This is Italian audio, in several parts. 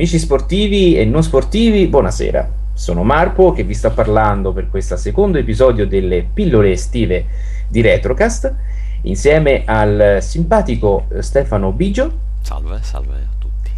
Amici sportivi e non sportivi, buonasera. Sono Marco che vi sta parlando per questo secondo episodio delle pillole estive di Retrocast insieme al simpatico Stefano Bigio. Salve, salve a tutti.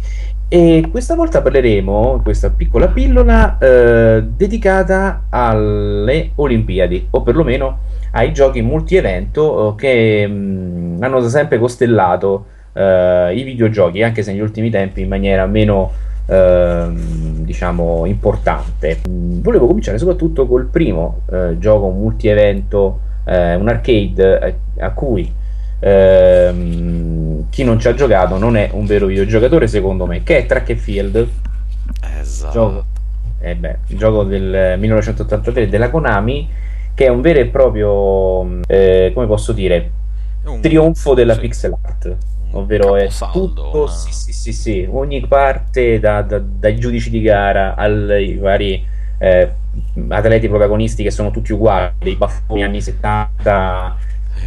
E questa volta parleremo, questa piccola pillola, eh, dedicata alle Olimpiadi, o perlomeno ai giochi multi-evento eh, che mh, mm, hanno da sempre costellato eh, i videogiochi, anche se negli ultimi tempi in maniera meno eh, diciamo importante. Volevo cominciare soprattutto col primo eh, gioco multi-evento, eh, un arcade a, eh, a cui ehm, chi non ci ha giocato non è un vero videogiocatore, secondo me, che è Track and Field. Esatto. Gioco, eh beh, il gioco del 1983 della Konami, che è un vero e proprio, eh, come posso dire, un... trionfo della sì. pixel art ovvero è tutto, sì, sì, sì, sì, ogni parte da, da, dai giudici di gara ai vari eh, atleti protagonisti che sono tutti uguali, dei baffoni anni 70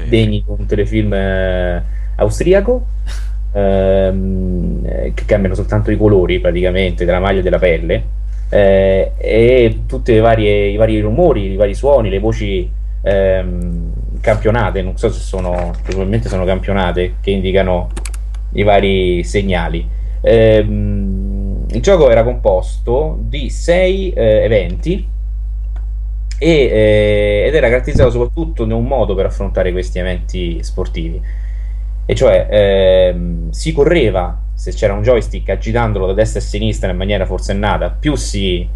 eh. degni di un telefilm eh, austriaco ehm, che cambiano soltanto i colori praticamente della maglia e della pelle eh, e tutti i vari, rumori, i vari suoni, le voci ehm, campionate, non so se sono, probabilmente sono campionate che indicano i vari segnali. Ehm, il gioco era composto di sei eh, eventi e, eh, ed era caratterizzato soprattutto da un modo per affrontare questi eventi sportivi. E cioè ehm, si correva se c'era un joystick agitandolo da destra a sinistra in maniera forsennata, più si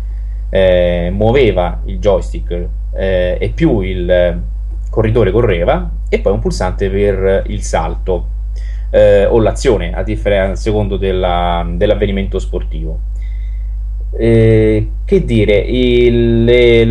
eh, muoveva il joystick eh, e più il corridore correva, e poi un pulsante per il salto eh, o l'azione, a differenza secondo della, dell'avvenimento sportivo. Eh, che dire, il, le,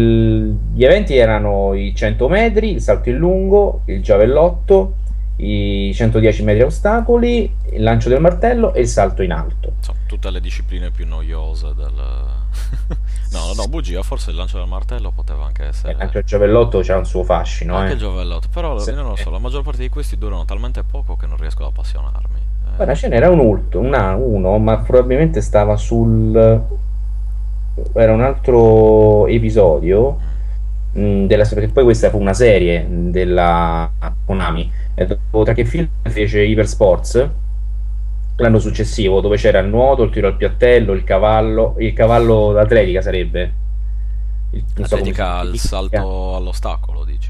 gli eventi erano i 100 metri, il salto in lungo, il giavellotto, i 110 metri ostacoli, il lancio del martello e il salto in alto. Sono tutte le discipline più noiose del... no, no, bugia, forse il lancio del martello poteva anche essere... Il lancio del giavellotto c'ha un suo fascino. Anche eh. il giavellotto, però Se... non lo so, la maggior parte di questi durano talmente poco che non riesco ad appassionarmi. Eh. Guarda, ce n'era un ultimo, una, uno, ma probabilmente stava sul... Era un altro episodio mh, mm, della perché poi questa fu una serie della Konami e dopo Track Film fece Hyper Sports l'anno successivo dove c'era il nuoto, il tiro al piattello, il cavallo, il cavallo d'atletica sarebbe. Il, atletica so il salto all'ostacolo, dici?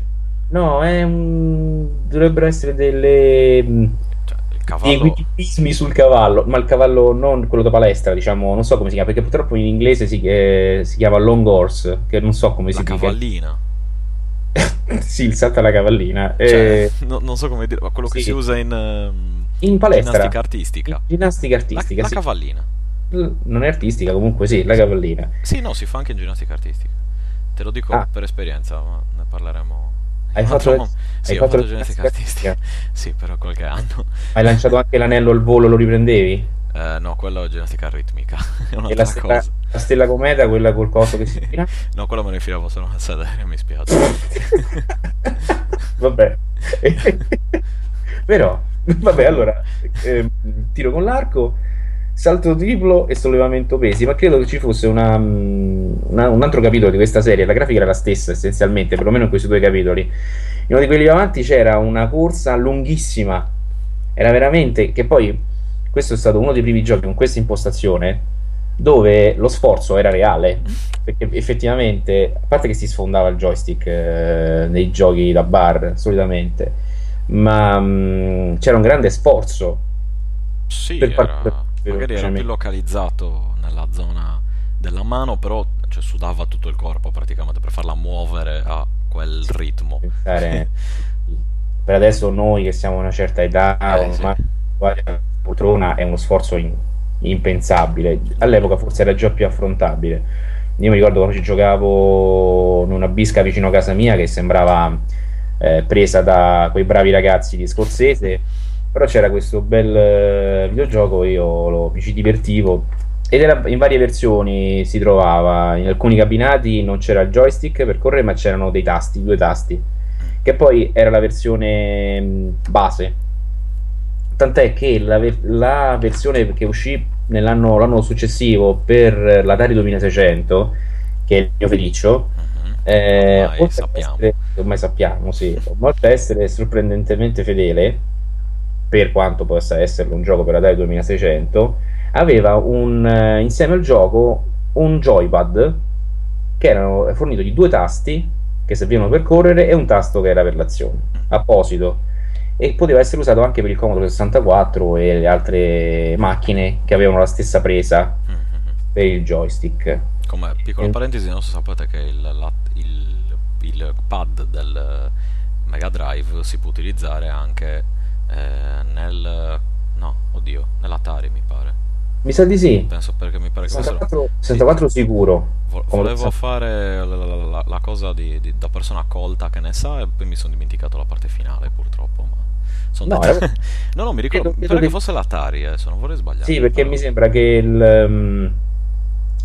No, è un... dovrebbero essere delle mm, cioè, cavallo... equilibrismi sul cavallo, ma il cavallo non quello da palestra, diciamo, non so come si chiama, perché purtroppo in inglese si, eh, si chiama long horse, che non so come La si chiama. La cavallina. sì, il salto alla cavallina. Cioè, eh... no, non so come dire, ma quello sì. che si usa in... Um in palestra. Ginnastica artistica. Ginnastica artistica. La, sì. la cavallina. non è artistica, comunque sì, la cavallina. Sì, no, si fa anche in ginnastica artistica. Te lo dico ah. per esperienza, ma ne parleremo. Hai fatto, mo- sì, hai ho fatto, ginnastica artistica. sì, però qualche anno. Hai lanciato anche l'anello al volo, lo riprendevi? Eh, no, quello è ginnastica ritmica. e la stella, la stella, cometa, quella col coso che si tira? no, quello me ne filavo solo a sedere, mi spiace. Vabbè. però Vabbè, allora eh, tiro con l'arco, salto triplo e sollevamento pesi. Ma credo che ci fosse una, mm, una, un altro capitolo di questa serie. La grafica era la stessa, essenzialmente, perlomeno in questi due capitoli. In uno di quelli avanti c'era una corsa lunghissima. Era veramente che poi questo è stato uno dei primi giochi con questa impostazione dove lo sforzo era reale perché effettivamente a parte che si sfondava il joystick eh, nei giochi da bar solitamente ma mh, mm, c'era un grande sforzo. Sì, per era, magari era più localizzato nella zona della mano, però cioè, sudava tutto il corpo praticamente per farla muovere a quel sì, ritmo. Pensare, per adesso noi che siamo a una certa età, eh, ormai sì. la poltrona è uno sforzo in, impensabile. All'epoca forse era già più affrontabile. Io mi ricordo quando ci giocavo in una bisca vicino a casa mia che sembrava eh, presa da quei bravi ragazzi di Scorsese però c'era questo bel eh, videogioco io lo, mi ci divertivo ed era in varie versioni si trovava in alcuni cabinati non c'era il joystick per correre ma c'erano dei tasti due tasti che poi era la versione base tant'è che la, la, versione che uscì nell'anno l'anno successivo per l'Atari 2600, che è il mio feliccio. Eh, ormai, sappiamo. Essere, ormai sappiamo, sì, oltre essere sorprendentemente fedele, per quanto possa essere un gioco per Atari 2600, aveva un, eh, insieme al gioco un joypad che era fornito di due tasti che servivano per correre e un tasto che era per l'azione, apposito. E poteva essere usato anche per il Commodore 64 e le altre macchine che avevano la stessa presa per il joystick. Come piccola parentesi, non so sapete che il, la, il, il, pad del Mega Drive si può utilizzare anche eh, nel... no, oddio, nell'Atari mi pare. Mi sa di sì. Penso perché mi pare che 64, 64 sì. sicuro. volevo fare la, la, la, cosa di, di, da persona colta che ne sa e poi mi sono dimenticato la parte finale purtroppo. Ma no, era... no, no, mi ricordo. Credo, credo che... fosse l'Atari, eh, se non vorrei sbagliare. Sì, perché però... mi sembra che il... Um,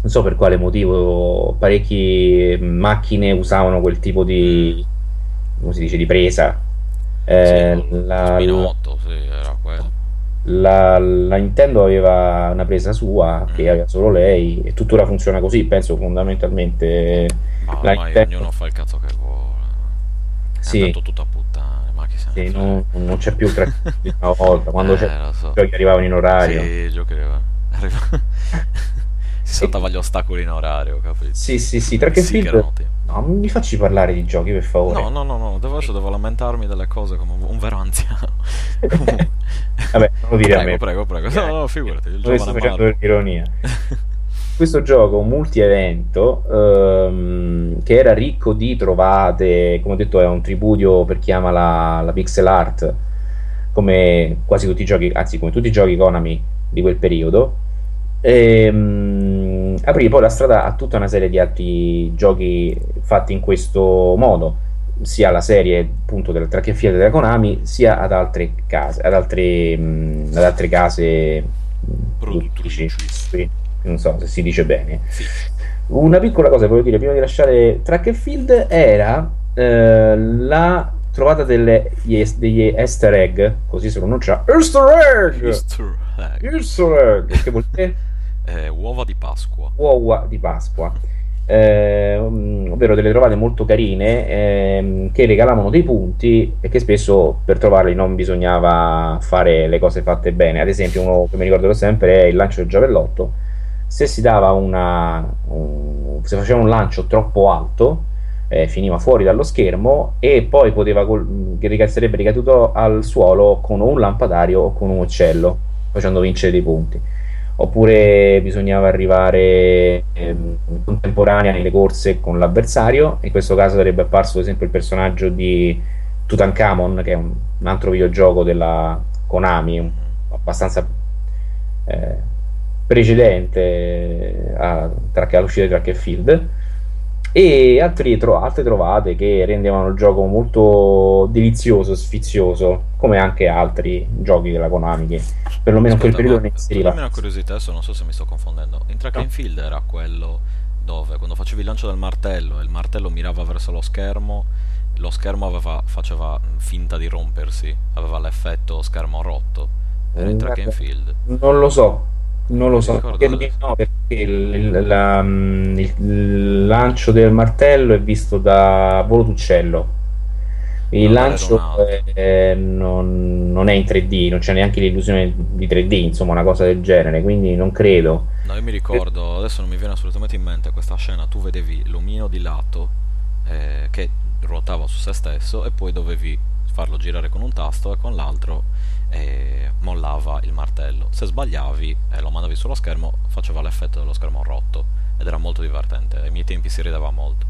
non so per quale motivo parecchie macchine usavano quel tipo di... come si dice, di presa. Eh, sì, la, spinotto, sì, era quello la, la, Nintendo aveva una presa sua che mm. aveva solo lei e tuttora funziona così, penso fondamentalmente. Ma la Nintendo... ognuno fa il cazzo che vuole. È sì. andato tutto a puttane, ma chi sì, non, non, c'è più tra una volta, quando eh, so. giochi arrivavano in orario. Sì, giochi arrivavano. si saltava gli ostacoli in orario, capito? Sì, sì, sì, Track and Field No, mi facci parlare di giochi per favore. No, no, no, no. Devo, adesso devo lamentarmi delle cose come un vero anziano. Vabbè, non lo dire prego, a me. Prego, prego, prego. No, no, figurati. Il giovane sto facendo per ironia. Questo gioco multi-evento ehm, che era ricco di trovate, come ho detto, è un tribudio per chi ama la, la pixel art, come quasi tutti i giochi, anzi, come tutti i giochi Konami di quel periodo. Ehm, aprì poi la strada a tutta una serie di altri giochi fatti in questo modo, sia la serie appunto del track and field della Konami, sia ad altre case, ad altre, mh, ad altre case produttrici. Non so se si dice bene. Sì. Una piccola cosa voglio dire prima di lasciare track and field era eh, la trovata delle, degli easter egg, così si pronuncia easter egg. Easter egg. Easter egg che vuol dire eh, uova di Pasqua. Uova di Pasqua. Eh, ovvero delle trovate molto carine eh, che regalavano dei punti e che spesso per trovarli non bisognava fare le cose fatte bene. Ad esempio, uno che mi ricorderò sempre è il lancio del giavellotto. Se si dava una, un, se faceva un lancio troppo alto, eh, finiva fuori dallo schermo e poi poteva col- sarebbe ricaduto al suolo con un lampadario o con un uccello, facendo vincere dei punti oppure bisognava arrivare ehm, contemporanea nelle corse con l'avversario. In questo caso sarebbe apparso, ad esempio, il personaggio di Tutankhamon, che è un, un altro videogioco della Konami, un, abbastanza eh, precedente a, tra, all'uscita di Track Field e altri, tro- altre trovate che rendevano il gioco molto delizioso, sfizioso, come anche altri giochi della Konami che perlomeno in quel periodo ne inseriva. Dammi una curiosità, adesso non so se mi sto confondendo. In Track no. Field era quello dove quando facevi il lancio del martello e il martello mirava verso lo schermo, lo schermo aveva, faceva finta di rompersi, aveva l'effetto schermo rotto. Era in Track Field. Non lo so, non lo so, perché, no, perché il, la, mm, il, lancio del martello è visto da volo d'uccello. Il non lancio è, non, non, è in 3D, non c'è neanche l'illusione di 3D, insomma, una cosa del genere, quindi non credo. No, io mi ricordo, adesso non mi viene assolutamente in mente questa scena, tu vedevi l'omino di lato eh, che ruotava su se stesso e poi dovevi farlo girare con un tasto e con l'altro e mollava il martello. Se sbagliavi e lo mandavi sullo schermo, faceva l'effetto dello schermo rotto ed era molto divertente. Ai miei tempi si rideva molto.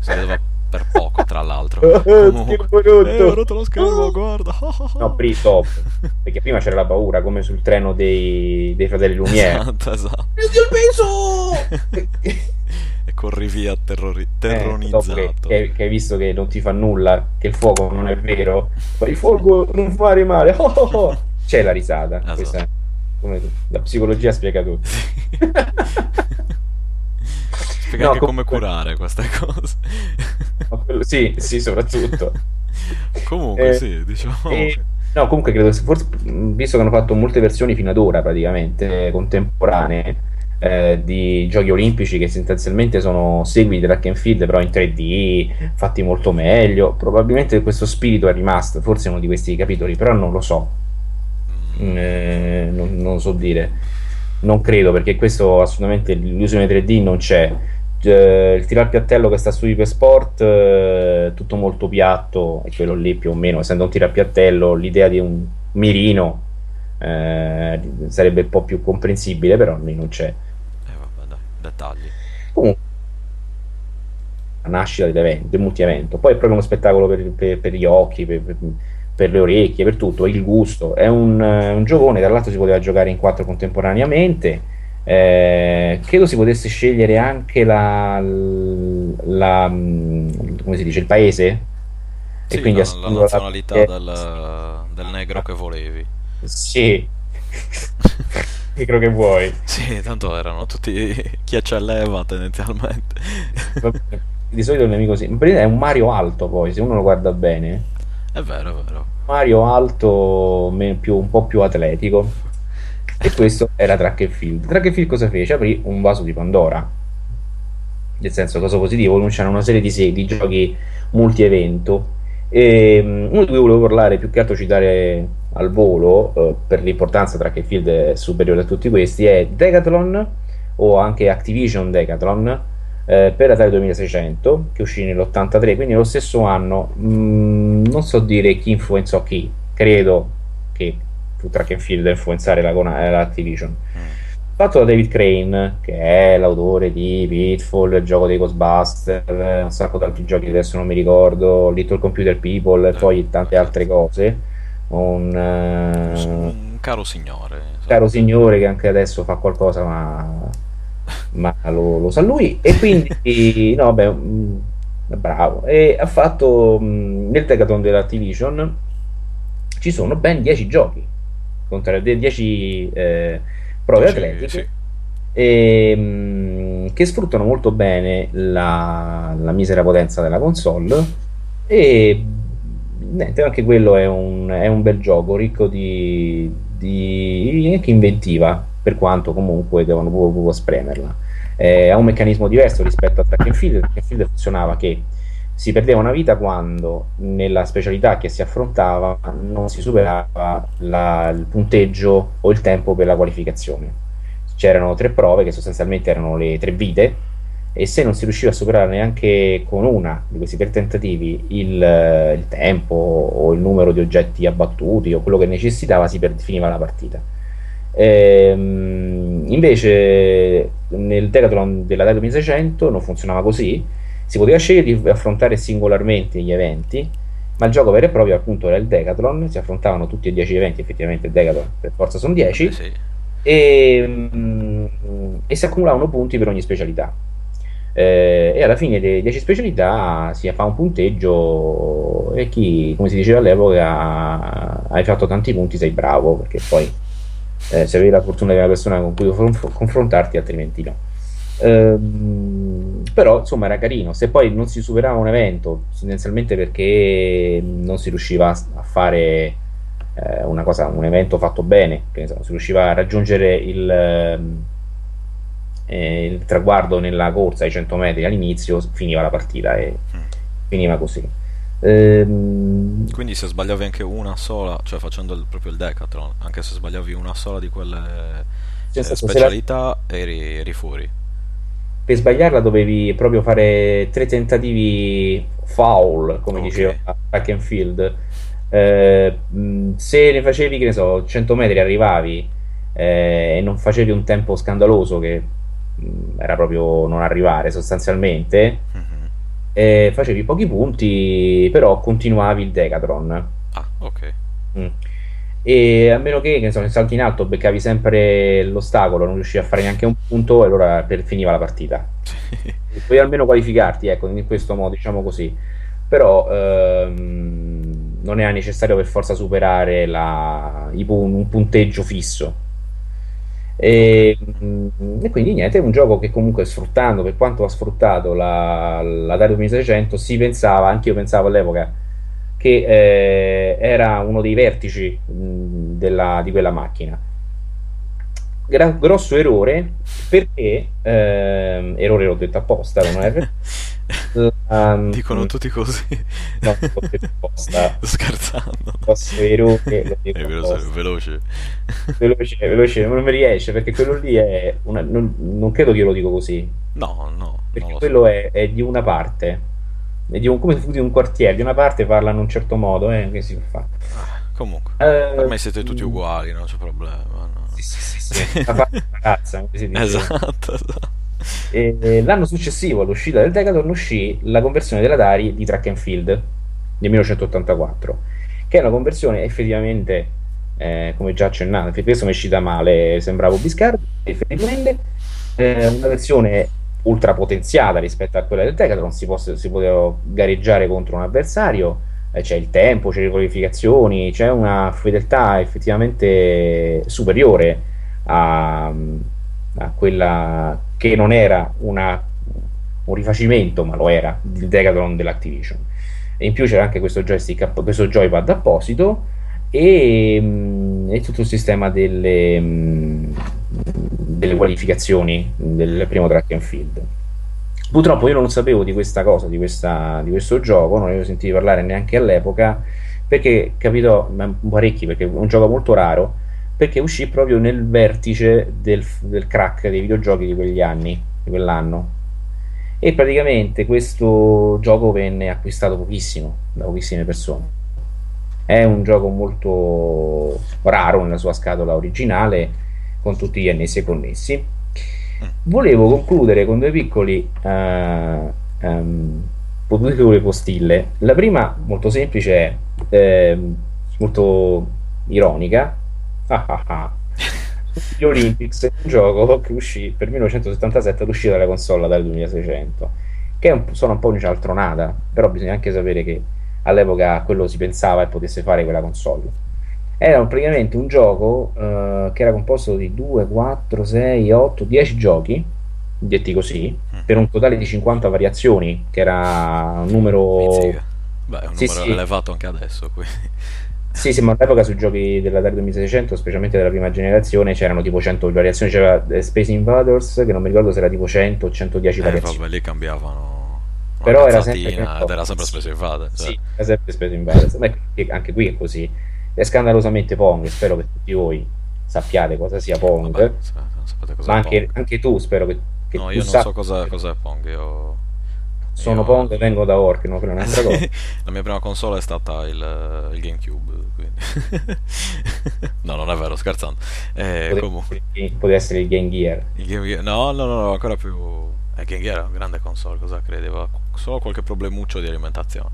Si rideva per poco, tra l'altro. Comunque, eh, ho rotto lo schermo, guarda. no, prima, top, perché prima c'era la paura, come sul treno dei, dei fratelli Lumiere. Esatto, esatto. Il peso! corri via terrori- terronizzato. Eh, che, che, hai visto che non ti fa nulla, che il fuoco non è vero, ma il fuoco non fare male. Oh, oh, oh. C'è la risata. Ah, questa, come, la psicologia spiega tutto. Spiega no, anche come curare queste cose. Sì, sì, soprattutto. Comunque, eh, sì, diciamo. E, No, comunque credo che forse, visto che hanno fatto molte versioni fino ad ora, praticamente contemporanee, eh, di giochi olimpici che sostanzialmente sono seguiti di track and field, però in 3D, fatti molto meglio. Probabilmente questo spirito è rimasto, forse uno di questi capitoli, però non lo so. Mm, eh, non, non so dire. Non credo perché questo assolutamente l'illusione 3D non c'è eh, il tiro piattello che sta su Ipersport eh, tutto molto piatto e quello lì più o meno essendo un tiro a piattello l'idea di un mirino eh, sarebbe un po' più comprensibile però lì non c'è. Eh vabbè dai dettagli. Comunque la nascita del multi-evento poi è proprio uno spettacolo per, per, per gli occhi per, per, le orecchie, per tutto, il gusto. È un, un giocone, tra l'altro si poteva giocare in quattro contemporaneamente eh, credo si potesse scegliere anche la, la, come si dice, il paese? Sì, e quindi la, la nazionalità la... Del, del, negro che volevi. Sì. Negro che vuoi. Sì tanto erano tutti chi ci alleva tendenzialmente di solito il nemico sì è un Mario alto poi se uno lo guarda bene. È vero è vero. Mario alto più, un po' più atletico e questo era Track and Field. Track and Field cosa fece? Aprì un vaso di Pandora. Nel senso, cosa positivo, c'erano una serie di, sé, di giochi multi-evento. E, um, uno di cui volevo parlare, più che altro citare al volo, uh, per l'importanza Track and Field è superiore a tutti questi, è Decathlon o anche Activision Decathlon eh, per Atari 2600 che uscì nell'83 quindi lo stesso anno mh, non so dire chi influenzò chi credo che fu track and field a influenzare la, l'Activision. Mm. Fatto da David Crane, che è l'autore di Pitfall, il gioco dei Ghostbusters, un sacco di altri giochi adesso non mi ricordo, Little Computer People e eh, poi tante altre cose. Un, uh, un caro signore. Caro signore che anche adesso fa qualcosa, ma, ma lo, lo, sa lui. E quindi, no, beh, mm, bravo. E ha fatto mm, nel Tegaton dell'Activision ci sono ben 10 giochi contro le 10 eh, prove atletiche sì. E, mh, mm, che sfruttano molto bene la, la, misera potenza della console e niente, anche quello è un, è un bel gioco ricco di, di anche inventiva per quanto comunque devono proprio, proprio spremerla eh, ha un meccanismo diverso rispetto a Track and Field Track and Field funzionava che si perdeva una vita quando nella specialità che si affrontava non si superava la, il punteggio o il tempo per la qualificazione. C'erano tre prove che sostanzialmente erano le tre vite e se non si riusciva a superare neanche con una di questi tre tentativi il, il tempo o il numero di oggetti abbattuti o quello che necessitava, si per, finiva la partita. Ehm, invece nel Decathlon della 2600 non funzionava così si poteva scegliere di affrontare singolarmente gli eventi, ma il gioco vero e proprio appunto era il Decathlon, si affrontavano tutti e dieci eventi, effettivamente il Decathlon per forza sono 10, eh sì. e, mm, e, si accumulavano punti per ogni specialità. Eh, e alla fine delle 10 specialità si fa un punteggio e chi, come si diceva all'epoca, hai fatto tanti punti sei bravo, perché poi eh, se avevi la fortuna di una persona con cui confrontarti, altrimenti no. Ehm, però insomma era carino. Se poi non si superava un evento, tendenzialmente perché non si riusciva a fare eh, una cosa, un evento fatto bene, che non si riusciva a raggiungere il, ehm, eh, il traguardo nella corsa ai 100 metri all'inizio, finiva la partita e mm. finiva così. Ehm... Quindi se sbagliavi anche una sola, cioè facendo il, proprio il decathlon, anche se sbagliavi una sola di quelle eh, specialità, la... eri, eri fuori per sbagliarla dovevi proprio fare tre tentativi foul, come okay. diceva Track and Field. Eh, se ne facevi, che ne so, 100 metri arrivavi eh, e non facevi un tempo scandaloso, che mh, era proprio non arrivare sostanzialmente, mm-hmm. eh, facevi pochi punti, però continuavi il Decathlon. Ah, ok. Mm e a meno che, che so, salti in alto beccavi sempre l'ostacolo, non riuscivi a fare neanche un punto e allora per, finiva la partita. Puoi almeno qualificarti, ecco, in questo modo, diciamo così. Però ehm, non è necessario per forza superare la, un punteggio fisso. E, e, quindi niente, è un gioco che comunque sfruttando, per quanto ha sfruttato la, la Atari 2600, si pensava, anche io pensavo all'epoca che eh, era uno dei vertici mh, della, di quella macchina. Gra- grosso errore perché ehm, errore l'ho detto apposta non è um, dicono tutti così. no, apposta. Scherzando. Grosso errore lo dico veloce veloce. Veloce non mi riesce perché quello lì è una, non, non, credo che io lo dico così. No no perché quello so. è, è, di una parte. è di un, come di un quartiere di una parte parlano in un certo modo eh, che si fa ah, comunque eh, per me siete tutti uguali non c'è problema no? sì, sì, sì, sì. si dice. Esatto, esatto. E, l'anno successivo all'uscita del Decathlon uscì la conversione della Dari di Track and Field del 1984, che è una conversione effettivamente, eh, come già accennato, questo mi è uscita male, sembravo Biscardi, effettivamente, eh, una versione ultra potenziata rispetto a quella del Decathlon, si, posso, si poteva gareggiare contro un avversario, eh, c'è il tempo, c'è le qualificazioni, c'è una fedeltà effettivamente superiore a, a quella che non era una, un rifacimento, ma lo era, del Decathlon dell'Activision. E in più c'era anche questo joystick, questo joypad apposito e, mm, e tutto il sistema delle, mm, delle qualificazioni del primo track and field. Purtroppo io non sapevo di questa cosa, di, questa, di questo gioco, non avevo sentito parlare neanche all'epoca, perché capitò parecchi, perché è un gioco molto raro, perché uscì proprio nel vertice del, del crack dei videogiochi di quegli anni, di quell'anno. E praticamente questo gioco venne acquistato pochissimo da pochissime persone. È un gioco molto raro nella sua scatola originale, con tutti gli annessi e connessi Volevo concludere con due piccoli uh, um, due piccole postille. La prima, molto semplice, è eh, molto ironica. Ah, ah, ah. Gli Olympics è un gioco che uscì per 1977 all'uscita della console dal 2600, che un, sono un po' cialtronata, però bisogna anche sapere che all'epoca quello si pensava e potesse fare quella console era praticamente un gioco uh, che era composto di 2, 4, 6, 8, 10 giochi, detti così, mm. per un totale di 50 variazioni, che era un numero... Beh, è un sì, numero sì. elevato anche adesso. Quindi. Sì, sì, ma all'epoca sui giochi della Atari 2600, specialmente della prima generazione, c'erano tipo 100 variazioni. C'era eh, Space Invaders, che non mi ricordo se era tipo 100 o 110 eh, variazioni. Vabbè, lì cambiavano. Però era sempre, era sempre Space Invaders. Cioè. Sì, era sempre Space Invaders. anche qui è così è scandalosamente Pong. Spero che tutti voi sappiate cosa sia Pong. Vabbè, cosa ma anche, anche, tu spero che, che no, io non so cosa, cosa è Pong. Io... Sono io... Pong e vengo da Orc, no? Quella è un'altra cosa. La mia prima console è stata il, il GameCube. no, non è vero, scherzando. Eh, poteva, comunque. Essere, poteva essere il Game Gear. Il Game Gear. No, no, no, no, ancora più. Eh, Game Gear è una grande console, cosa credeva? Solo qualche problemuccio di alimentazione.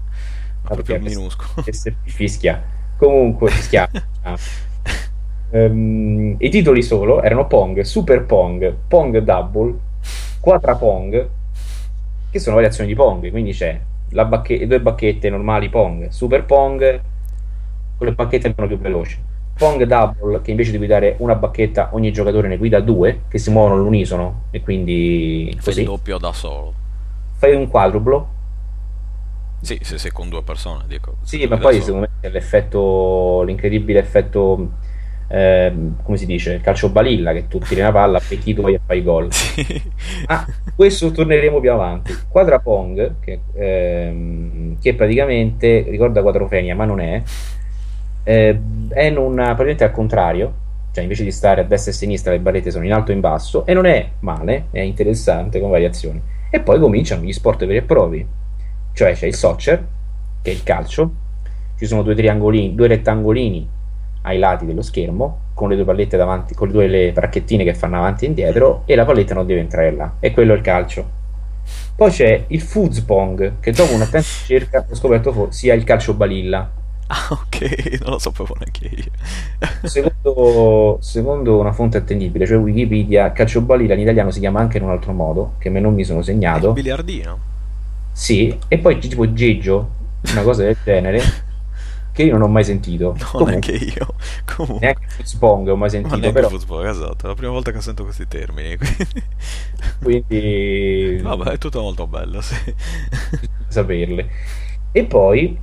Ma ah, proprio minuscolo. Che se fischia. Comunque, si chiama. um, I titoli solo erano Pong, Super Pong, Pong Double, Quadra Pong, che sono variazioni di Pong. Quindi c'è bacche- due bacchette normali Pong, Super Pong, con le bacchette sono più veloci. Pong Double, che invece di guidare una bacchetta, ogni giocatore ne guida due, che si muovono all'unisono e quindi. Fai il doppio da solo. Fai un quadruplo, sì, se sei con due persone, dico. Sì, ma poi secondo me c'è l'effetto, l'incredibile effetto, eh, come si dice, il calcio balilla, che tu tiri una palla, pecchi tu e fai gol. Sì. Ah, questo torneremo più avanti. Quadrapong, che, ehm, che praticamente ricorda quadrofenia, ma non è, eh, è in una, praticamente al contrario, cioè invece di stare a destra e a sinistra le barrette sono in alto e in basso, e non è male, è interessante con variazioni. E poi cominciano gli sport veri e propri cioè c'è il soccer, che è il calcio, ci sono due triangolini, due rettangolini ai lati dello schermo, con le due pallette davanti, con le due le bracchettine che fanno avanti e indietro, e la palletta non deve entrare là, e quello è il calcio. Poi c'è il Foozpong, che dopo un'attenta ricerca ho scoperto for- sia il calcio balilla. Ah, ok, non lo sapevo neanche io. secondo, secondo, una fonte attendibile, cioè Wikipedia, calcio balilla in italiano si chiama anche in un altro modo, che me non mi sono segnato. Il biliardino. Sì, e poi tipo Geggio, una cosa del genere, che io non ho mai sentito. No, Comunque, neanche io. Comunque. Neanche Footspong ho mai sentito. Ma però... Footspong, esatto, è la prima volta che sento questi termini. Quindi... quindi... Vabbè, è tutto molto bello, sì. saperle. E poi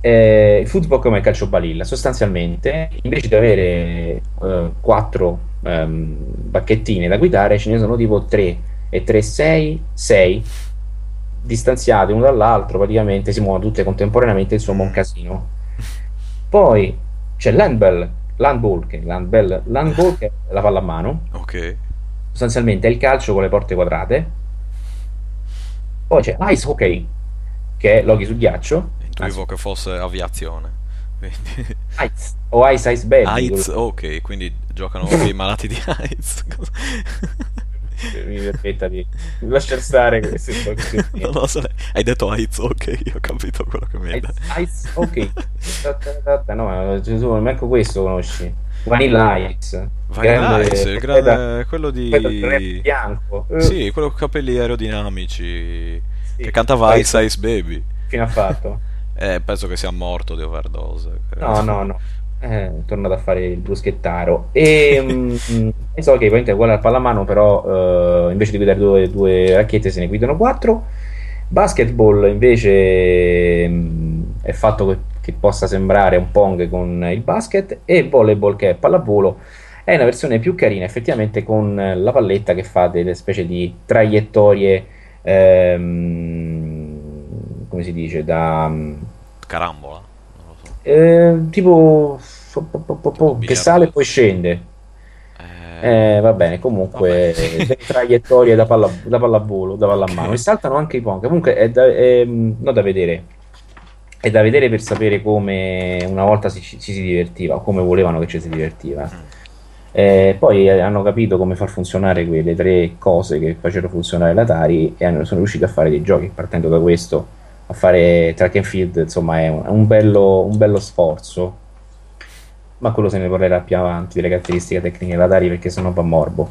eh, il football come il calcio balilla, sostanzialmente invece di avere eh, quattro ehm, bacchettine da guidare, ce ne sono tipo 3 e 3, 6, 6 distanziate uno dall'altro, praticamente si muovono tutte contemporaneamente, insomma un casino. Poi c'è l'handball, l'handball che, l'handball, l'handball che è la palla a mano, Ok. sostanzialmente è il calcio con le porte quadrate. Poi c'è ice hockey, che è l'hockey su ghiaccio, Intuivo che fosse aviazione. Ice o ice ice baby, AIDS, ok, quindi giocano i malati di AIDS. Mi permetta di lasciare stare queste cose. No, no, hai detto AIDS, ok, io ho capito quello che mi hai detto. ice ok. No, ma tu neanche questo conosci. Vanilla Ice. Vanilla Ice, il grande- quello di... bianco. Sì, quello con capelli aerodinamici sì. che cantava Ice Ice Baby. Fine ha fatto. Eh, penso che sia morto di overdose. No, no, no. Eh, tornato a fare il bruschettaro. E mm, e so che ovviamente è uguale al pallamano, però eh, invece di guidare due, due racchette se ne guidano quattro. Basketball invece mm, è fatto che, che possa sembrare un pong con il basket e volleyball che è pallavolo è una versione più carina effettivamente con la palletta che fa delle specie di traiettorie ehm, come si dice da mm, Carambola. Eh, tipo po- po- po- po- po- che sale e poi scende. Eh, Eh, va bene, comunque Vabbè. traiettorie da, palla, da pallavolo, da pallamano. E saltano anche i pong. Comunque è da, è, mh, non da vedere. È da vedere per sapere come una volta si, ci si divertiva, o come volevano che ci si divertiva. Eh, poi eh, hanno capito come far funzionare quelle tre cose che facevano funzionare l'Atari e hanno- sono riusciti a fare dei giochi partendo da questo, a fare track and field, insomma è un, è un bello, un bello sforzo, ma quello se ne parlerà più avanti delle caratteristiche tecniche dell'Atari perché sennò va morbo.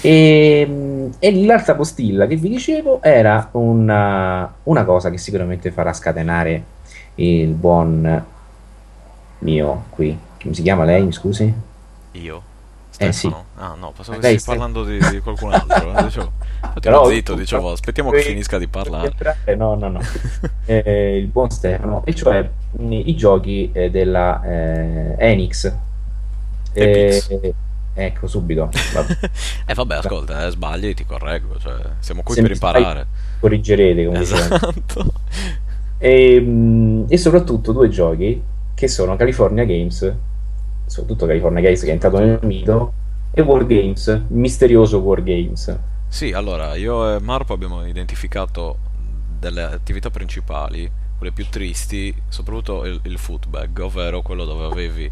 E, mh, e l'altra postilla che vi dicevo era una, una cosa che sicuramente farà scatenare il buon mio qui, come si chiama lei, mi scusi? Io? Eh, sì. Stefano? Ah no, pensavo Ma che stessi Ste- parlando di, di qualcun altro. eh, Dicevo, Però- zitto, dicevo, aspettiamo che finisca di parlare. Eh, No, no, no. Eh, il buon Stefano, e cioè mh, i giochi eh, della eh, Enix. Eh, ecco, subito. Vabbè. eh vabbè, ascolta, eh, sbagli, ti correggo, cioè, siamo qui Se per imparare. Corrigerete, come. Esatto. E, mh, e soprattutto due giochi che sono California Games, soprattutto California Games che è entrato nel mito, e War Games, il misterioso War Games. Sì, allora, io e Marpo abbiamo identificato delle attività principali, quelle più tristi, soprattutto il, il footbag, ovvero quello dove avevi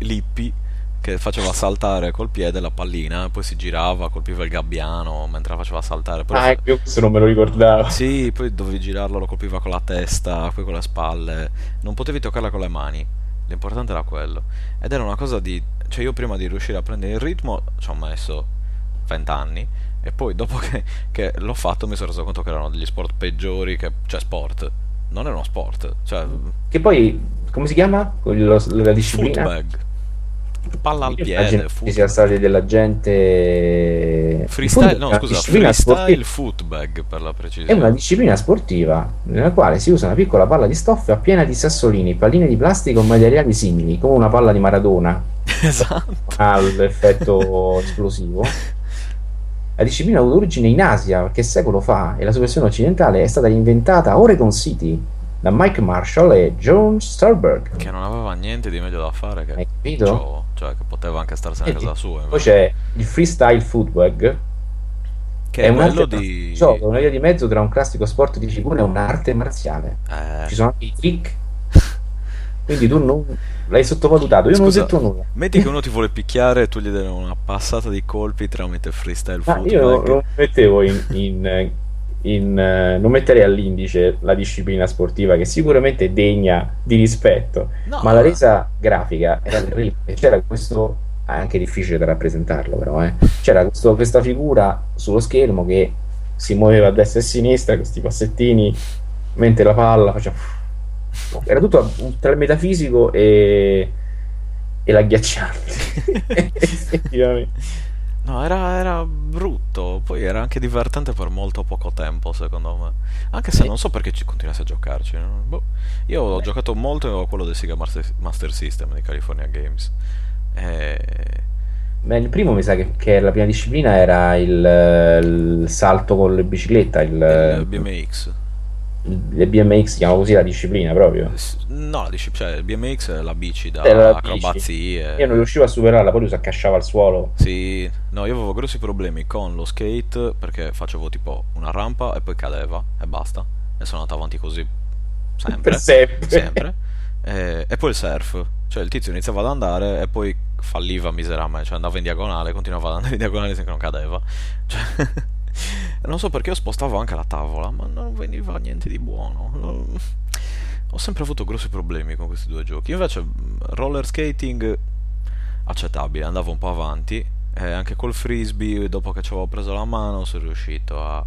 l'ippi che faceva saltare col piede la pallina, poi si girava, colpiva il gabbiano mentre la faceva saltare. Poi Ah, io questo non me lo ricordavo. Sì, poi dovevi girarlo, lo colpiva con la testa, poi con le spalle. Non potevi toccarla con le mani. L'importante era quello. Ed era una cosa di... Cioè io prima di riuscire a prendere il ritmo ci ho messo 20 anni. E poi dopo che, che l'ho fatto mi sono reso conto che erano degli sport peggiori che... Cioè sport. Non era uno sport. Cioè... Che poi, come si chiama? Quello- la disciplina? Footbag. Palla al piede. footbag. sia stati della gente Freestyle, no scusa, freestyle sportiva- footbag per la è precisione. una disciplina sportiva nella quale si usa una piccola palla di stoffa piena di sassolini, palline di plastica o materiali simili, come una palla di Maradona, esatto. ha l'effetto esplosivo. La disciplina ha avuto origine in Asia qualche secolo fa e la sua versione occidentale è stata inventata a Oregon City da Mike Marshall e John Stolberg. Che non aveva niente di meglio da fare che capito? gioco, cioè che poteva anche starsene a casa sua. Poi c'è il freestyle footbag, Che è è un quello di... gioco, una via di mezzo tra un classico sport di figura e un'arte marziale. Eh, Ci sono anche i trick. Quindi tu non l'hai sottovalutato, io Scusa, non ho detto nulla. metti che uno ti vuole picchiare e tu gli dai una passata di colpi tramite freestyle Ma footbag. io non mettevo in, in- in, eh, non metterei all'indice la disciplina sportiva che sicuramente è degna di rispetto, No, ma la resa grafica era terribile. C'era questo, è anche difficile da rappresentarlo però, eh. C'era questo- questa figura sullo schermo che si muoveva a destra e a sinistra, questi passettini, mentre la palla faceva... Era tutto tra il metafisico e, e l'agghiacciante. Effettivamente. No, era, era brutto, poi era anche divertente per molto poco tempo, secondo me. Anche se non so perché ci continuassi a giocarci. no? Boh. Io ho Beh, giocato molto a quello del Sega Master, Master System di California Games. E... beh, il primo mi sa che, che la prima disciplina era il, il salto con la bicicletta, Il il, BMX. Le BMX si chiama così la disciplina proprio. No, dici, cioè, il BMX è la bici da la bici. acrobazie. Io non riuscivo a superarla, poi lui si accasciava al suolo. Sì, no, io avevo grossi problemi con lo skate perché facevo tipo una rampa e poi cadeva e basta. E sono andato avanti così Per sempre, sempre. sempre. E, e poi il surf, cioè il tizio iniziava ad andare e poi falliva miseramente, cioè andava in diagonale, continuava ad andare in diagonale finché non cadeva. Cioè, non so perché io spostavo anche la tavola, ma non veniva niente di buono. Ho sempre avuto grossi problemi con questi due giochi. Invece mh, roller skating accettabile, andavo un po' avanti e anche col frisbee dopo che ci avevo preso la mano sono riuscito a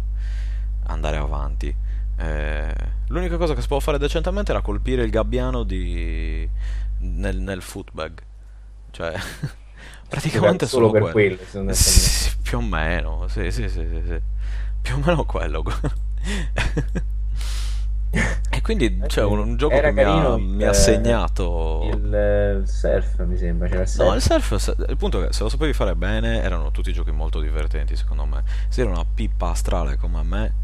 andare avanti. Eh, l'unica cosa che si può fare decentemente era colpire il gabbiano di... nel, nel footbag. Cioè, praticamente solo solo per quello. quello. Sì, più o meno, sì, sì, sì, sì, sì. Più o meno quello. E quindi, cioè, un, un gioco Era che mi ha, mi ha segnato... Il eh, surf, mi sembra, c'era il surf. No, il surf, il punto è che se lo sapevi fare bene, erano tutti giochi molto divertenti, secondo me. Se eri una pippa astrale come me,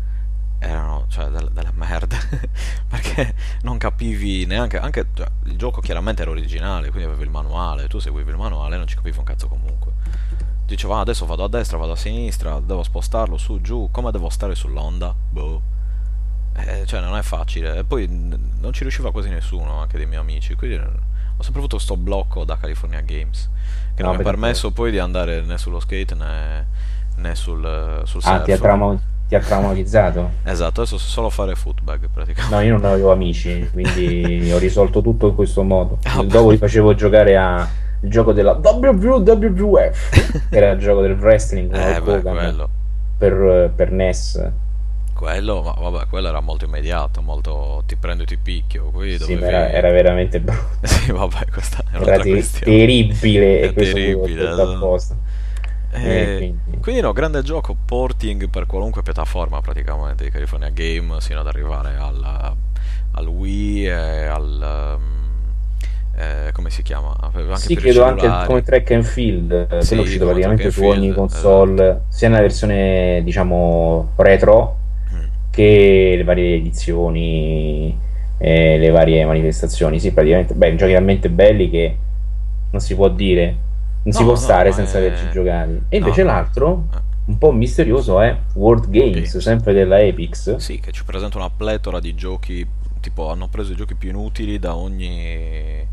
erano, cioè, del- delle merde. Perché non capivi neanche, anche, cioè, il gioco chiaramente era originale, quindi avevi il manuale, tu seguivi il manuale e non ci capivi un cazzo comunque. Diceva, ah, adesso vado a destra, vado a sinistra, devo spostarlo su, giù, come devo stare sull'onda? Boh. Eh, cioè, non è facile. E poi non ci riusciva quasi nessuno, anche dei miei amici. Quindi eh, ho sempre avuto sto blocco da California Games. Che No, non mi ha permesso poi di andare né sullo skate né, né sul, sul Ah, ti ha, trauma- ti ha traumatizzato? Esatto, adesso so solo fare footbag praticamente. No, io non avevo amici, quindi ho risolto tutto in questo modo. Ah. Dopo li facevo giocare a il gioco della WWF, che era il gioco del wrestling Eh, beh, quello. per, per NES. Quello, ma vabbè, quello era molto immediato, molto ti prendo e ti picchio. Qui Sì, era, era veramente brutto. Sì, vabbè, questa è Era un'altra te- questione. terribile È terribile, esatto. apposta. Eh, Eh, quindi- quindi no, grande gioco, porting per qualunque piattaforma praticamente di California Game, sino ad arrivare al, al Wii e al... um, eh, come si chiama? Anche Sì, credo anche come track and field, eh, Sì, è uscito praticamente su ogni console, sia nella versione diciamo retro Mm. che le varie edizioni e le varie manifestazioni. Sì, praticamente, beh, giochi talmente belli che non si può dire, non si No, può no, stare ma senza è- averci giocati. E No, invece no. l'altro, Eh. un po' misterioso, è World Games, Games. sempre della Epix. Sì, che ci presenta una pletora di giochi, tipo hanno preso i giochi più inutili da ogni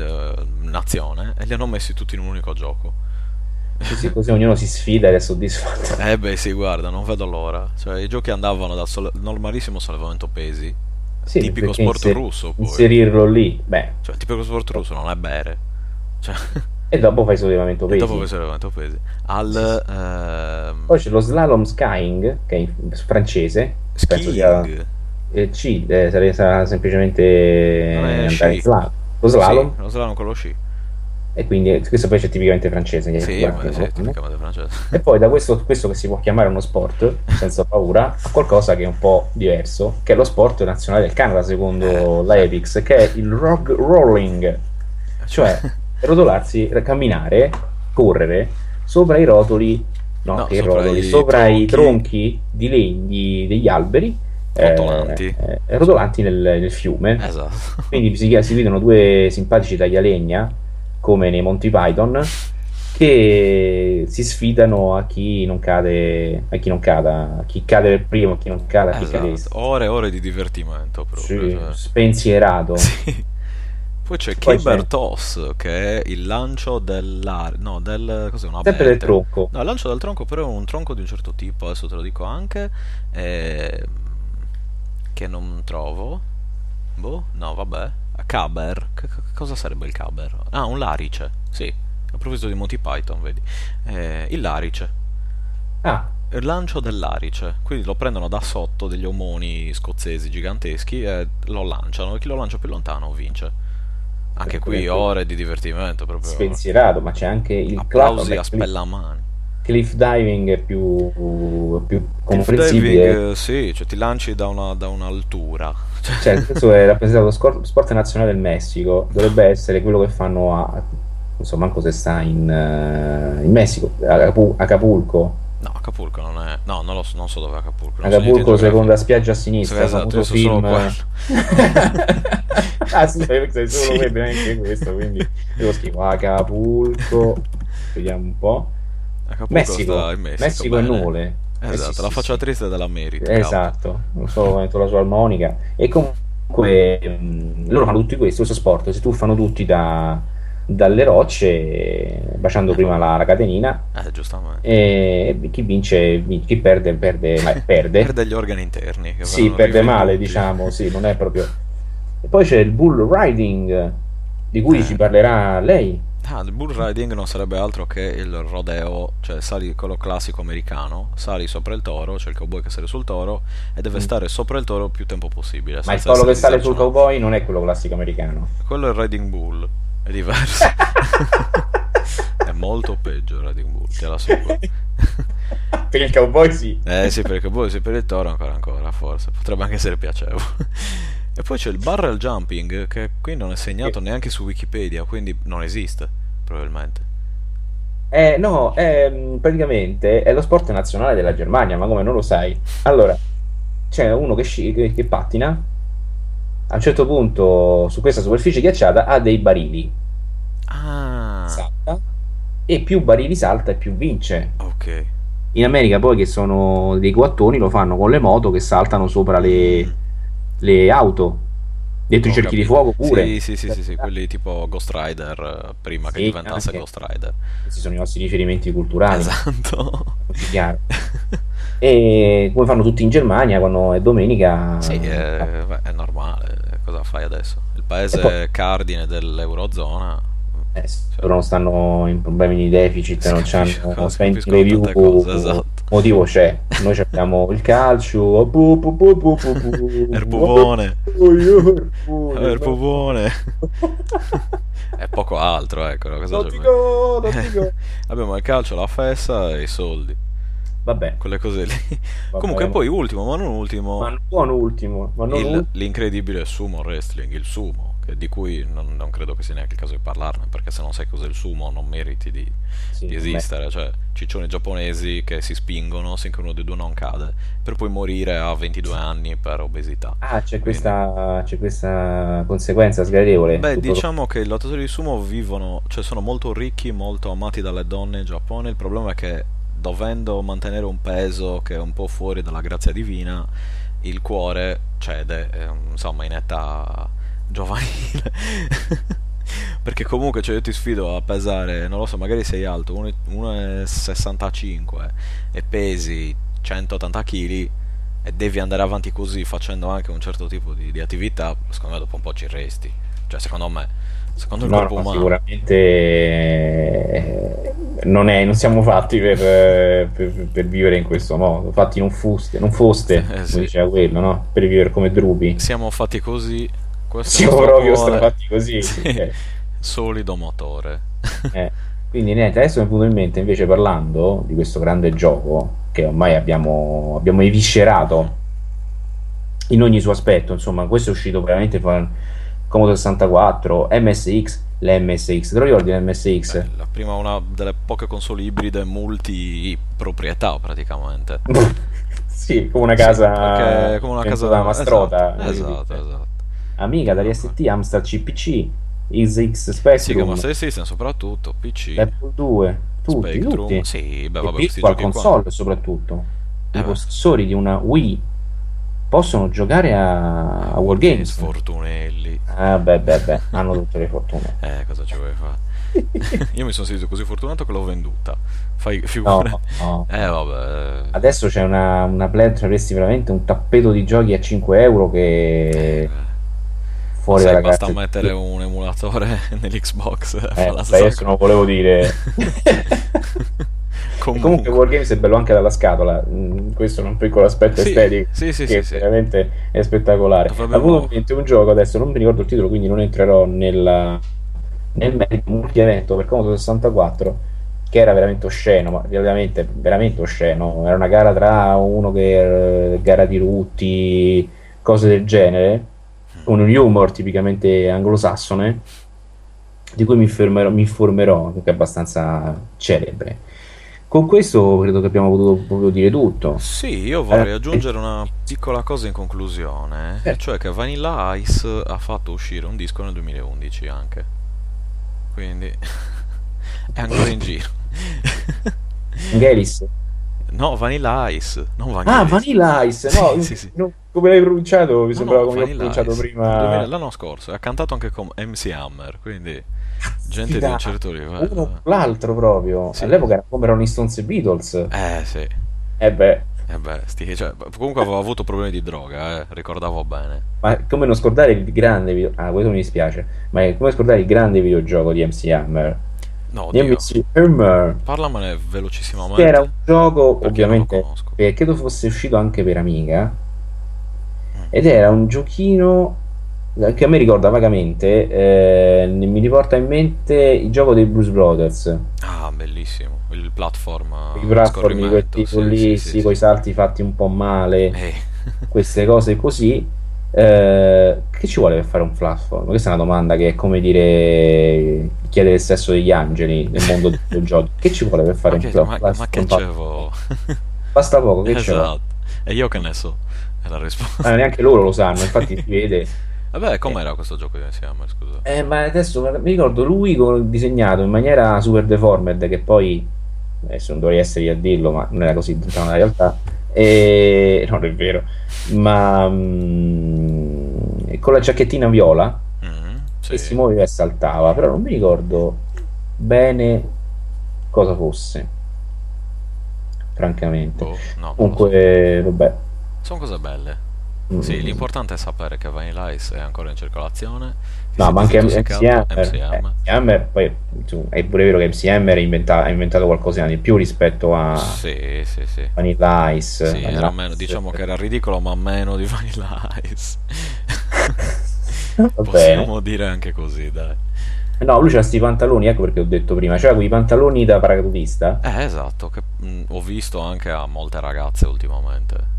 eh, nazione e li hanno messi tutti in un unico gioco. Sì, sì, così ognuno si sfida ed è soddisfatto. Eh beh sì, guarda, non vedo l'ora. Cioè, i giochi andavano dal sole- normalissimo sollevamento pesi, Sì, tipico sport inser- russo poi. Inserirlo lì, beh, Cioè, il tipico sport russo non è bere. Cioè, e dopo fai sollevamento e pesi. dopo questo sollevamento pesi. Al ehm, Poi c'è lo slalom skying, che è in francese, penso sia skiing. eh, C, eh, sarebbe sarà semplicemente Non è sci. slalom. Lo slalom, Sì, lo slalom con lo sci. e quindi questo poi c'è tipicamente francese. Sì, guarda, ma sì, tipicamente francese. E poi da questo, questo che si può chiamare uno sport, senza paura, a qualcosa che è un po' diverso, che è lo sport nazionale del Canada, secondo Eh, la. Epix, che è il rock rolling, cioè rotolarsi, camminare, correre sopra i rotoli, no, No, sopra rotoli, i sopra i tronchi. tronchi di legni degli alberi, eh, Rotolanti. eh, rotolanti nel, nel fiume. Esatto. Quindi si, si vedono due simpatici taglialegna, come nei Monty Python, che si sfidano a chi non cade, a chi non cada, a chi cade per primo, a chi non cade, a chi cade. Esatto. Ore e ore di divertimento proprio. Sì, cioè. spensierato. Sì. Poi c'è Poi Kimber c'è- Toss che è il lancio dell'ar... no, del... cos'è una Sempre del tronco. No, il lancio del tronco però è un tronco di un certo tipo, adesso te lo dico anche, eh, che non trovo. Boh, no, vabbè. Caber, che cosa sarebbe il caber? Ah, un larice, sì. A proposito di Monty Python, vedi. Eh, il larice. Ah, Il lancio dell'arice, quindi lo prendono da sotto degli omoni scozzesi giganteschi e lo lanciano e chi lo lancia più lontano vince. Anche qui ore di divertimento proprio. spensierato, ma c'è anche il Applausi a spellamani. Cliff diving è più, più Cliff comprensibile. diving, eh, sì, cioè ti lanci da, una- da un'altura. Cioè, Cioè, questo è rappresentato scor- sport nazionale del Messico, dovrebbe essere quello che fanno a, non so manco se sta in, eh, in Messico, a Acapu- Acapulco. no, Acapulco non è... No, non, lo so, non so dove è Acapulco. Acapulco, seconda spiaggia a Sì, sinistra, esatto, io so solo film. quello. ah, sì, sai solo Sì. quello, neanche questo, quindi devo schifo. Acapulco, vediamo un po'. Messico, Messico, Messico bene. nuvole. Eh, Esatto, sì, la sì, faccia sì. triste della Merit. cavolo. Esatto, non so come la sua armonica. E comunque mh, loro fanno tutti questo, questo sport, si tuffano tutti da- dalle rocce, baciando prima la, la catenina. Eh, giustamente. E chi vince, vin- chi perde, perde, ma perde. Perde gli organi interni. Sì, perde male, rivenduti. diciamo, sì, non è proprio. E poi c'è il bull riding, di cui Eh. ci parlerà lei. Ah, il bull riding non sarebbe altro che il rodeo, cioè sali quello classico americano, sali sopra il toro, c'è il cowboy che sale sul toro e deve Mm. stare sopra il toro più tempo possibile. Ma il essere che sale sul cowboy non è quello classico americano. Quello è il riding bull, è diverso. è molto peggio il riding bull, te l'assicuro. per il cowboy sì. Eh sì, per il cowboy, sì, per il toro ancora ancora, forse. Potrebbe anche essere piacevole. E poi c'è il barrel jumping, che qui non è segnato neanche su Wikipedia, quindi non esiste, probabilmente. Eh, no, è, mh, praticamente è lo sport nazionale della Germania, ma come non lo sai? Allora, c'è uno che, sci- che, che pattina, a un certo punto su questa superficie ghiacciata ha dei barili, Ah, salta, e più barili salta e più vince. ok. In America poi che sono dei coattoni lo fanno con le moto che saltano sopra le, Mm. Le auto, dentro i Ho cerchi di capito. fuoco pure. Sì, sì, sì, sì, sì, quelli tipo Ghost Rider, eh, prima che Sì, diventasse anche. Ghost Rider. Questi sono i nostri riferimenti culturali, Esatto. chiaro. E come fanno tutti in Germania quando è domenica. Sì, è, beh, è normale. Cosa fai adesso? Il paese poi- cardine dell'Eurozona. Eh, loro non stanno in problemi di deficit, Si non spend capiscono review, cose, esatto. motivo c'è. Noi abbiamo il calcio. Oh, Eh, no. pupone. È poco altro, ecco. Cosa ti giochi? go, go. Abbiamo il calcio, la festa e i soldi. Vabbè, Quelle cose lì. Vabbè, Comunque, ma- poi ultimo, ma non ultimo, ma non ultimo, ma non il- ultimo. l'incredibile sumo wrestling, il sumo, di cui non, non credo che sia neanche il caso di parlarne, perché se non sai cos'è il sumo non meriti di, Sì, di beh. esistere. Cioè, ciccioni giapponesi che si spingono finché uno dei due non cade, per poi morire a 22 anni per obesità. Ah, c'è Quindi- questa, c'è questa conseguenza sgradevole. Beh, Tutto- diciamo che i lottatori di sumo vivono, cioè sono molto ricchi, molto amati dalle donne in Giappone. Il problema è che dovendo mantenere un peso che è un po' fuori dalla grazia divina, il cuore cede, eh, insomma, in età giovanile. Perché comunque, cioè, io ti sfido a pesare, non lo so, magari sei alto, 1,65 e pesi 180 kg e devi andare avanti così facendo anche un certo tipo di, di attività, secondo me dopo un po' ci resti. Cioè, secondo me, secondo il No, corpo no, umano. sicuramente eh, non, è, non siamo fatti per, eh, per- per vivere in questo modo. Fatti non foste, non foste, Eh, sì. quello, no? Per vivere come drupi. Siamo fatti così. Questo Siamo proprio strafatti così. Sì. eh. Solido motore. Eh, Quindi niente, adesso mi è venuto in mente invece parlando di questo grande gioco che ormai abbiamo, abbiamo eviscerato in ogni suo aspetto, insomma, questo è uscito veramente con Commodore 64, MSX, l'MSX, te lo ricordi l'MSX? Beh, la prima una delle poche console ibride multi proprietà praticamente. sì, come una casa, Sì, come una casa da Mastrota. Esatto, esatto, esatto. Amiga dagli ST, Amstrad CPC, XX Spectrum, Sega Master System soprattutto, PC, Apple 2, tutti, Spectrum, tutti. sì, beh e vabbè, Virtual giochi qua. Console soprattutto. Eh I possessori di una Wii possono giocare a, a Wargames. Sfortunelli. Ah, beh, beh, beh, hanno tutte le fortune. Eh, cosa ci vuoi fare? Io mi sono sentito così fortunato che l'ho venduta. Fai No, figura. no. Eh, vabbè. Adesso c'è una, una Play, avresti veramente un tappeto di giochi a 5 euro che Eh, fuori sai, basta mettere un emulatore nell'Xbox. Eh, la stessa adesso non volevo dire. Comunque. comunque Wargames è bello anche dalla scatola, mm, questo è un piccolo aspetto Sì, estetico sì, sì, che sì, sì. veramente è spettacolare. Dovrebbe- avuto in mente un gioco, adesso non mi ricordo il titolo, quindi non entrerò nella- nel merito multi-evento per Commodore 64 che era veramente osceno, ma veramente, veramente osceno. Era una gara tra uno che gara di rutti, cose del genere, con un humor tipicamente anglosassone, di cui mi informerò, mi informerò perché è abbastanza celebre. Con questo credo che abbiamo potuto proprio dire tutto. Sì, io vorrei Eh, aggiungere una piccola cosa in conclusione, e eh, cioè che Vanilla Ice ha fatto uscire un disco nel 2011 anche, quindi è ancora in giro. Vangelis. No, Vanilla Ice, non Ah, Vangelis. Vanilla Ice, Sì, no, sì, sì. non- come l'hai pronunciato mi No, sembrava no, come l'ho pronunciato Ice. prima. 2000 l'anno scorso, e ha cantato anche con MC Hammer, quindi gente di un certo uno livello. con l'altro proprio. Sì. All'epoca era come Rolling Stones e Beatles. Eh sì, Eh beh, eh beh, sti- cioè, comunque avevo avuto problemi di droga, eh, ricordavo bene. ma come non scordare il grande video... Ah, questo mi dispiace. Ma come scordare il grande videogioco di MC Hammer. No, Di MC Hammer. parlamene Che velocissimamente. era un gioco, perché ovviamente, che credo fosse uscito anche per Amiga. Ed era un giochino che a me ricorda vagamente, eh, mi riporta in mente il gioco dei Blues Brothers. Ah, bellissimo, il platform I platform di quel tipo sì, lì, sì, sì, con i salti fatti un po' male, Eh. queste cose così. Eh, che ci vuole per fare un platform? Questa è una domanda che è come dire chiedere il sesso degli angeli nel mondo dei videogiochi. Che ci vuole per fare Ma un che, pla- ma, ma che c'avevo? Basta poco, che c'è? Esatto. E io che ne so? È la risposta. Ma neanche loro lo sanno, infatti si vede. Vabbè, com'era questo gioco di insieme, scusa? Eh, ma adesso mi ricordo lui disegnato in maniera super deformed, che poi adesso non dovrei essere io a dirlo, ma non era così tutta la realtà. E... Non è vero, ma mm, con la giacchettina viola Mm, che si sì. muoveva e saltava, però non mi ricordo bene cosa fosse, francamente. Boh, no, lo so. Comunque, vabbè. Sono cose belle. Mm. Sì, l'importante è sapere che Vanilla Ice è ancora in circolazione, No, ma anche MC disintossicato, Hammer, MC eh, Hammer. MC Hammer, poi è pure vero che MC Hammer ha inventa- ha inventato qualcosina di più rispetto a Sì, sì, sì. Vanilla Ice. Sì, Vanilla era meno, diciamo che era ridicolo, ma meno di Vanilla Ice. Possiamo dire anche così, dai. No, lui c'ha sti pantaloni, ecco perché ho detto prima, c'era quei pantaloni da paracadutista. Eh, esatto, che mh, ho visto anche a molte ragazze ultimamente.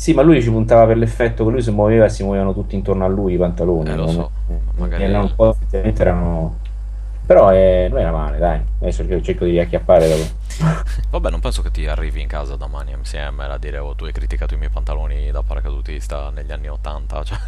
Sì, ma lui ci puntava per l'effetto che lui si muoveva e si muovevano tutti intorno a lui i pantaloni. Eh, lo so, magari- erano un po' effettivamente erano... Però eh, non era male, dai. Adesso cerco di riacchiappare dopo. Vabbè, non penso che ti arrivi in casa domani insieme a dire oh, tu hai criticato i miei pantaloni da paracadutista negli anni 80, cioè...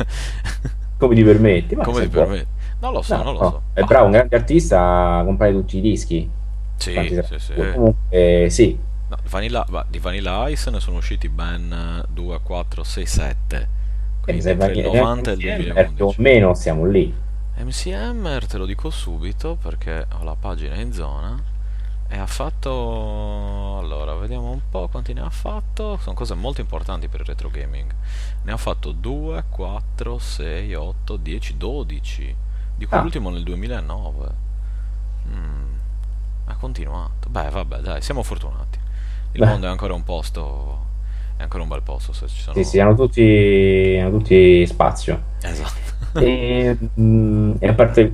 Come ti permetti? Ma Come ti permetti? Non lo so, No, non lo no, so. È Ah, bravo, un grande artista a comprare tutti i dischi. Sì, sì, sì. Comunque, sì. No, Vanilla, va- di Vanilla Ice ne sono usciti ben 2, 4, 6, 7. Eh, mi Quindi tra il che 90 e il neanche insieme, più o 2011. meno siamo lì. MC Hammer te lo dico subito perché ho la pagina in zona e ha fatto allora vediamo un po' quanti ne ha fatto sono cose molto importanti per il retro gaming ne ha fatto 2, 4, 6, 8, 10, 12 di cui Ah. l'ultimo nel 2009 Mm, ha continuato beh vabbè dai siamo fortunati il Beh. mondo è ancora un posto è ancora un bel posto se ci sono Sì, sì, hanno tutti, hanno tutti spazio. esatto E, mm, e a parte il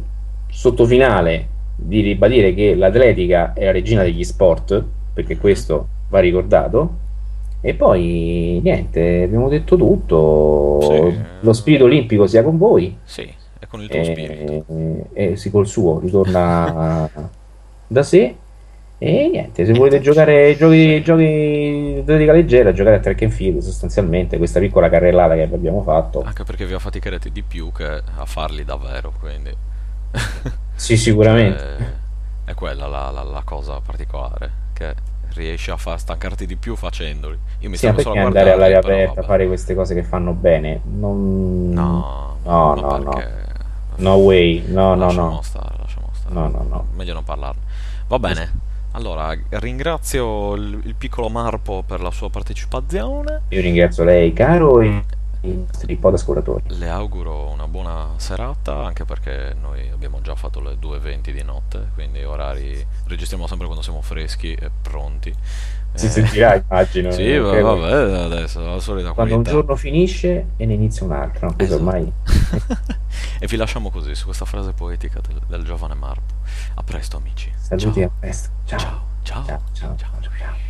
sottofinale di ribadire che l'atletica è la regina degli sport, perché questo va ricordato. E poi niente, abbiamo detto tutto. Sì. Lo spirito olimpico sia con voi. sì è con il tuo spirito E, e sì, col suo ritorna da sé. E niente, se volete giocare giochi, giochi di atletica leggera, giocare a track and field sostanzialmente, questa piccola carrellata che abbiamo fatto. Anche perché vi affaticherete di più che a farli davvero, quindi... Sì, sicuramente. Cioè, è quella la, la- la cosa particolare, che riesci a far stancarti di più facendoli. Io mi Sì, solo perché a andare all'aria aperta, vabbè. fare queste cose che fanno bene? Non... No, no, no, no. No way, no, no, no. stare, stare. No, no, no. Meglio non parlarne. Va bene. Allora, ringrazio il, il piccolo Marpo per la sua partecipazione. Io ringrazio lei, caro, e i nostri podascoltatori. Le auguro una buona serata, anche perché noi abbiamo già fatto le 2.20 di notte, quindi orari registriamo sempre quando siamo freschi e pronti. Si Eh, sentirà, immagino. sì, va- che- vabbè, adesso la solita Quando un qualità. giorno finisce e ne inizia un altro. Esatto. ormai e vi lasciamo così, su questa frase poetica del, del giovane Marpo. A presto amici. saluti Ciao. a presto. Ciao. Ciao. Ciao. Ciao.